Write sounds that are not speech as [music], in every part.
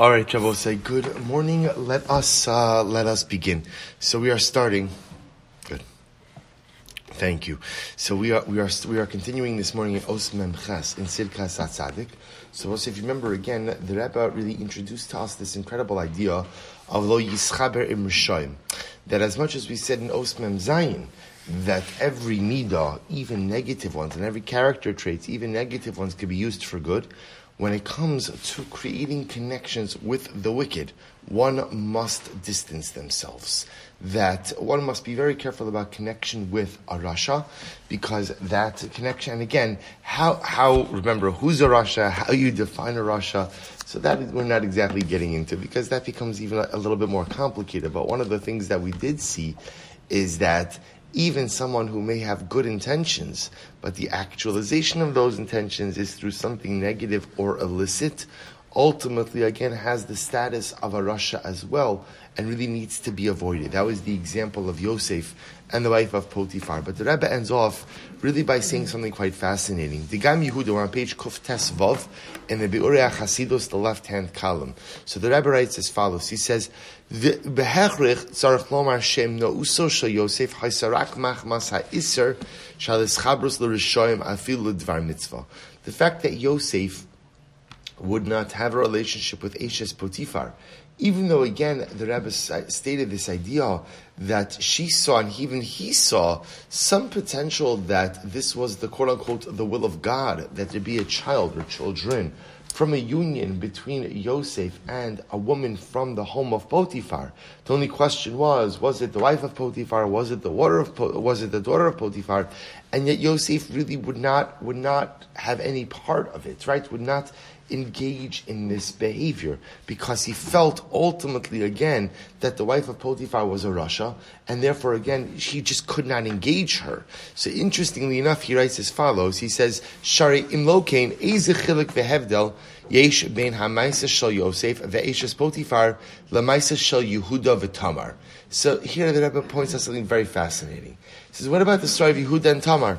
All right, Shavuot, say good morning. Let us uh, let us begin. So we are starting. Good. Thank you. So we are we are we are continuing this morning in Os Mem Ches in Tzidkas HaTzaddik. So if you remember again, the Rebbe really introduced to us this incredible idea of Lo Yischaber Im Rishayim. That as much as we said in Os Mem Zayin, that every midah, even negative ones, and every character traits, even negative ones, can be used for good when it comes to creating connections with the wicked, one must distance themselves. That one must be very careful about connection with a Rasha, because that connection, and again, how, how, remember, who's a Rasha, how you define a Rasha, so that we're not exactly getting into, because that becomes even a, a little bit more complicated. But one of the things that we did see is that even someone who may have good intentions, but the actualization of those intentions is through something negative or illicit, ultimately again has the status of a Rasha as well and really needs to be avoided. That was the example of Yosef and the wife of Potiphar. But the Rebbe ends off really by saying something quite fascinating. The Gam Yehuda, on page Kuf Tes Vav, in the Be'urei Chasidus, the left-hand column. So the Rebbe writes as follows. He says. The fact that Yosef would not have a relationship with Ashes Potiphar, even though again the Rebbe stated this idea that she saw and even he saw some potential that this was the quote unquote the will of God that there be a child or children from a union between Yosef and a woman from the home of Potiphar. The only question was, was it the wife of Potiphar? Was it the daughter of was it the daughter of Potiphar? And yet Yosef really would not would not have any part of it, right? Would not engage in this behavior because he felt ultimately again that the wife of Potiphar was a Rasha, and therefore again he just could not engage her. So interestingly enough, he writes as follows: He says, "Shari imlokein ezechilik vehevdel yesh ben hamaisa shel Yosef ve'eshes Potiphar lamaisa shel Yehuda v'Tamar." So here the Rebbe points out something very fascinating. He says, "What about the story of Yehuda and Tamar?"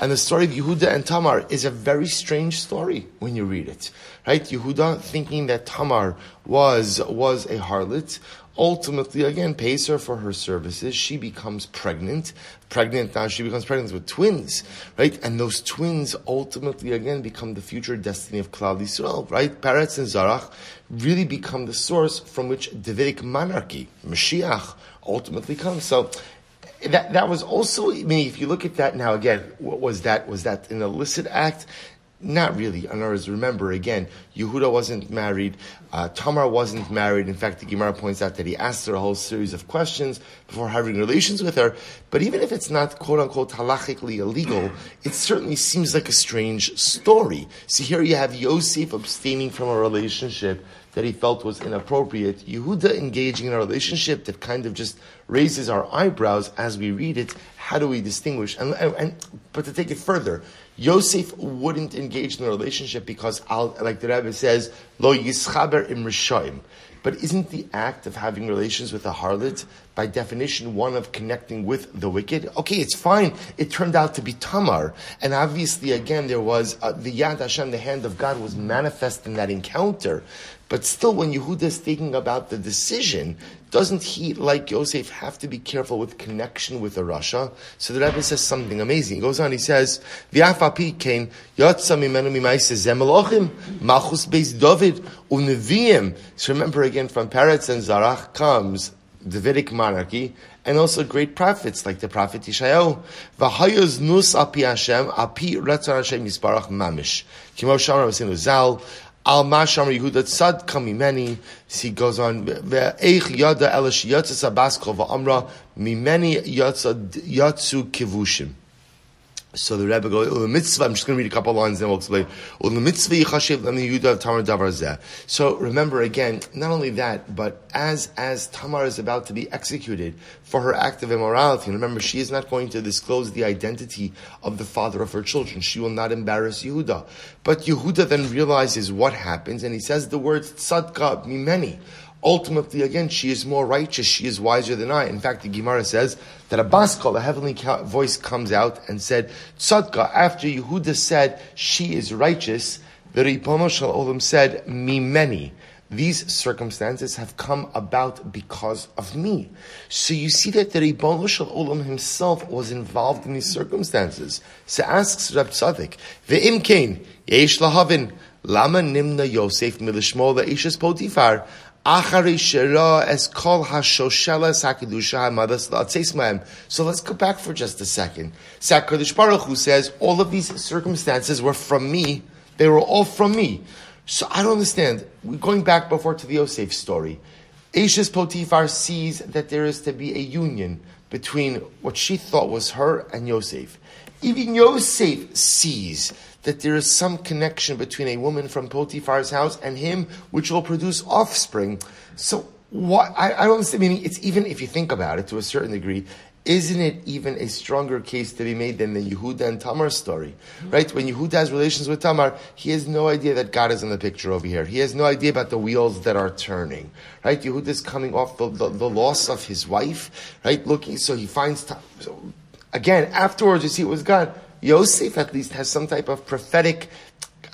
And the story of Yehuda and Tamar is a very strange story when you read it. Right? Yehuda thinking that Tamar was, was a harlot, ultimately again pays her for her services. She becomes pregnant. Pregnant now, she becomes pregnant with twins, right? And those twins ultimately again become the future destiny of Klal Yisrael, right? Peretz and Zarach really become the source from which Davidic monarchy, Mashiach, ultimately comes. So that that was also. I mean, if you look at that now again, what was that? Was that an illicit act? Not really. In other words, remember again, Yehuda wasn't married, uh, Tamar wasn't married. In fact, the Gemara points out that he asked her a whole series of questions before having relations with her. But even if it's not quote unquote halachically illegal, it certainly seems like a strange story. See, here you have Yosef abstaining from a relationship that he felt was inappropriate. Yehuda engaging in a relationship that kind of just raises our eyebrows as we read it. How do we distinguish? And, and but to take it further, Yosef wouldn't engage in a relationship because, like the Rebbe says, lo yischaber im rishoim. But isn't the act of having relations with a harlot, by definition, one of connecting with the wicked? Okay, it's fine. It turned out to be Tamar. And obviously, again, there was uh, the Yad Hashem, the hand of God, was manifest in that encounter. But still, when Yehuda is thinking about the decision, doesn't he, like Yosef, have to be careful with connection with the Rasha? So the Rebbe says something amazing. He goes on, he says. So remember again, from Peretz and Zarach comes Davidic monarchy, and also great prophets like the prophet zal, Al Masham Yehuda Tzad Kamimeni. He goes on. Ve'eich Yada Elish Yatsa Sabaskol Va'amra Mimeni Yatsu Kivushim. So the Rebbe goes, the mitzvah, I'm just going to read a couple lines, and then we'll explain. Well, the mitzvah yichashiv yudav tamar davar So remember again, not only that, but as, as Tamar is about to be executed for her act of immorality, remember, she is not going to disclose the identity of the father of her children. She will not embarrass Yehuda. But Yehuda then realizes what happens, and he says the words, tzadka mimeni. Ultimately, again, she is more righteous. She is wiser than I. In fact, the Gemara says that a bas kol, a heavenly voice, comes out and said, Tzadka, after Yehuda said she is righteous, the Ribono Shel Olam said, me Mimeni. these circumstances have come about because of me. So you see that the Ribbon Shel Olam himself was involved in these circumstances. So asks Rab Tzadik, Ve'im kein, yesh lahavin, lama nimna Yosef milishmo la'ishes potifar, So let's go back for just a second. Sakadosh Baruch Hu says, all of these circumstances were from me, they were all from me. So I don't understand. We're going back before to the Yosef story. Ashes Potiphar sees that there is to be a union between what she thought was her and Yosef. Even Yosef sees that there is some connection between a woman from Potiphar's house and him, which will produce offspring. So what I, I don't understand. Meaning, it's even if you think about it to a certain degree, isn't it even a stronger case to be made than the Yehuda and Tamar story? Mm-hmm. Right? When Yehuda has relations with Tamar, he has no idea that God is in the picture over here. He has no idea about the wheels that are turning. Right? Yehuda is coming off the, the, the loss of his wife. Right? Looking, so he finds, so again, afterwards you see it was God. Yosef at least has some type of prophetic,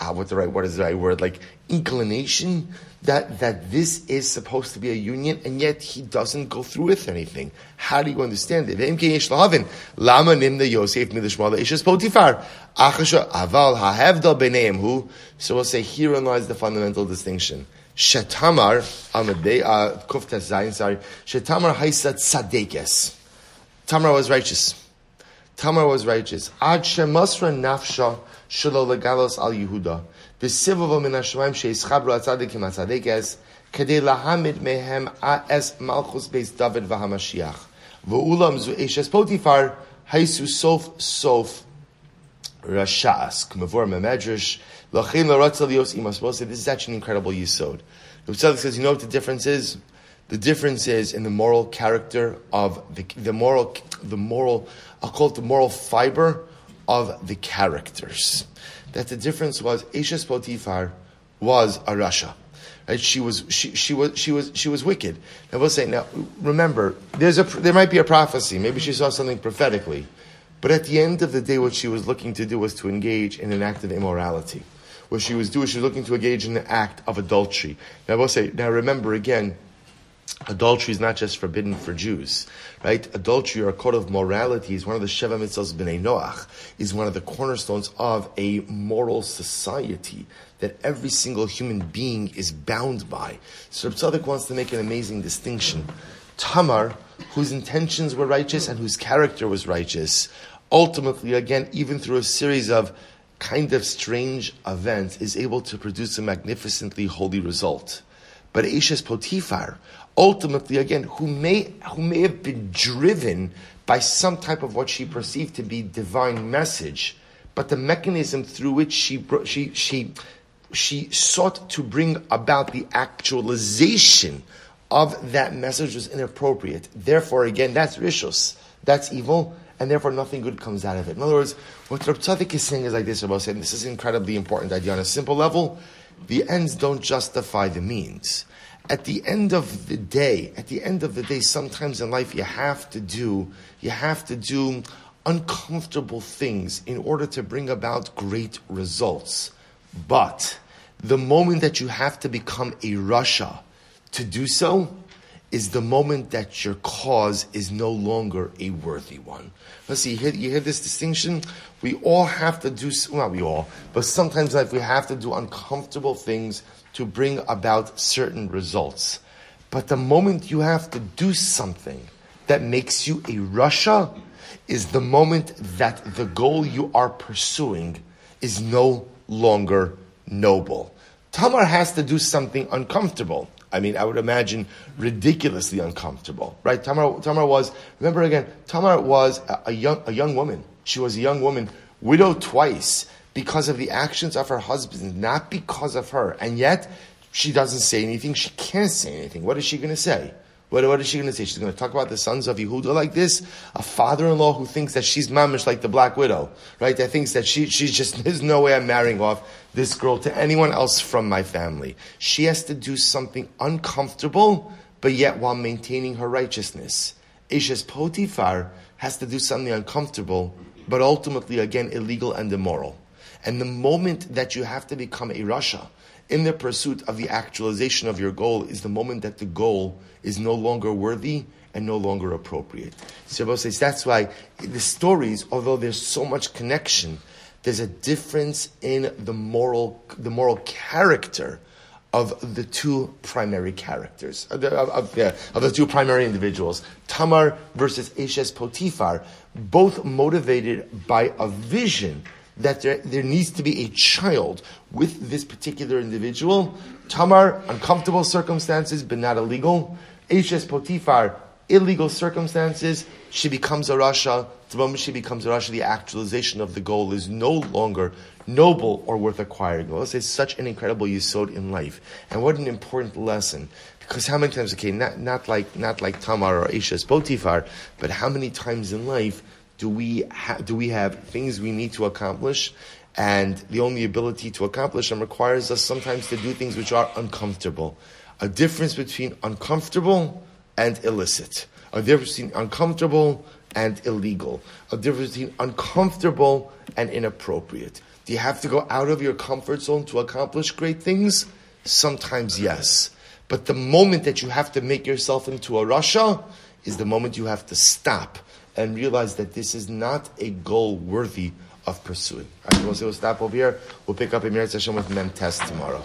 ah, what's the right, what is the right word? Like inclination that, that this is supposed to be a union, and yet he doesn't go through with anything. How do you understand it? So we'll say herein lies the fundamental distinction. Shetamar, uh, kuftas zayin, sorry. Shetamar haisa tzadekes. Tamar was righteous. Tamar was righteous. Ad shemasra nafsha shelo legalos al Yehuda. V'sivav min hashemaim sheyischabru atzadikim atzadekes kedei lahamid mehem es malchus beis David v'hamashiach. V'ulam zu eshes potifar haisu sof sof rashas. K'mavor memedrash lachin l'ratzal yos imas. This is actually an incredible yisod. Tzaddik says, you know what the difference is? The difference is in the moral character of the, the moral, the moral, I'll call it the moral fiber of the characters that the difference was Eshes Potifar was a Rasha. Right? She was she, she was she was she was wicked. Now we'll say now remember there's a there might be a prophecy. Maybe she saw something prophetically, but at the end of the day, what she was looking to do was to engage in an act of immorality. What she was doing, she was looking to engage in an act of adultery. Now we'll say now remember again Adultery is not just forbidden for Jews, right? Adultery or a code of morality is one of the Sheva Mitzvahs B'nai Noach, is one of the cornerstones of a moral society that every single human being is bound by. So Reb wants to make an amazing distinction. Tamar, whose intentions were righteous and whose character was righteous, ultimately, again, even through a series of kind of strange events, is able to produce a magnificently holy result. But Ishes Potifar, ultimately, again, who may, who may have been driven by some type of what she perceived to be divine message, but the mechanism through which she, she, she, she sought to bring about the actualization of that message was inappropriate. Therefore, again, that's rishus. That's evil, and therefore nothing good comes out of it. In other words, what Tzadik is saying is like this, about saying this is incredibly important idea on a simple level. The ends don't justify the means at the end of the day, at the end of the day, sometimes in life you have to do, you have to do uncomfortable things in order to bring about great results. But the moment that you have to become a Rasha to do so is the moment that your cause is no longer a worthy one. Let's see, you hear, you hear this distinction? We all have to do, well, not we all, but sometimes in life we have to do uncomfortable things to bring about certain results. But the moment you have to do something that makes you a Rasha is the moment that the goal you are pursuing is no longer noble. Tamar has to do something uncomfortable. I mean, I would imagine ridiculously uncomfortable, right? Tamar, Tamar was, remember again, Tamar was a, a, young, a young woman. She was a young woman, widowed twice because of the actions of her husband, not because of her. And yet, she doesn't say anything. She can't say anything. What is she going to say? What, what is she going to say? She's going to talk about the sons of Yehuda like this? A father-in-law who thinks that she's mamish like the black widow, right? That thinks that she, she's just, [laughs] there's no way I'm marrying off this girl to anyone else from my family. She has to do something uncomfortable, but yet while maintaining her righteousness. Ishes Potifar has to do something uncomfortable, but ultimately, again, illegal and immoral. And the moment that you have to become a Rasha in the pursuit of the actualization of your goal is the moment that the goal is no longer worthy and no longer appropriate. So says that's why the stories, although there's so much connection, there's a difference in the moral, the moral character of the two primary characters, of the, of, of the two primary individuals, Tamar versus Eshes Potiphar, both motivated by a vision that there, there needs to be a child with this particular individual. Tamar, uncomfortable circumstances, but not illegal. Eshes Potifar, illegal circumstances, she becomes a Rasha. The moment she becomes a Rasha, the actualization of the goal is no longer noble or worth acquiring. Well, it's such an incredible yisod in life. And what an important lesson. Because how many times, okay, not, not like, not like Tamar or Isha's Potifar, but how many times in life do we, ha- do we have things we need to accomplish and the only ability to accomplish them requires us sometimes to do things which are uncomfortable. A difference between uncomfortable and illicit. A difference between uncomfortable and illegal. A difference between uncomfortable and inappropriate. Do you have to go out of your comfort zone to accomplish great things? Sometimes yes. But the moment that you have to make yourself into a Rasha is the moment you have to stop and realize that this is not a goal worthy of pursuing. All right, we'll, we'll stop over here. We'll pick up a Mir Hashem with Mem Tes tomorrow.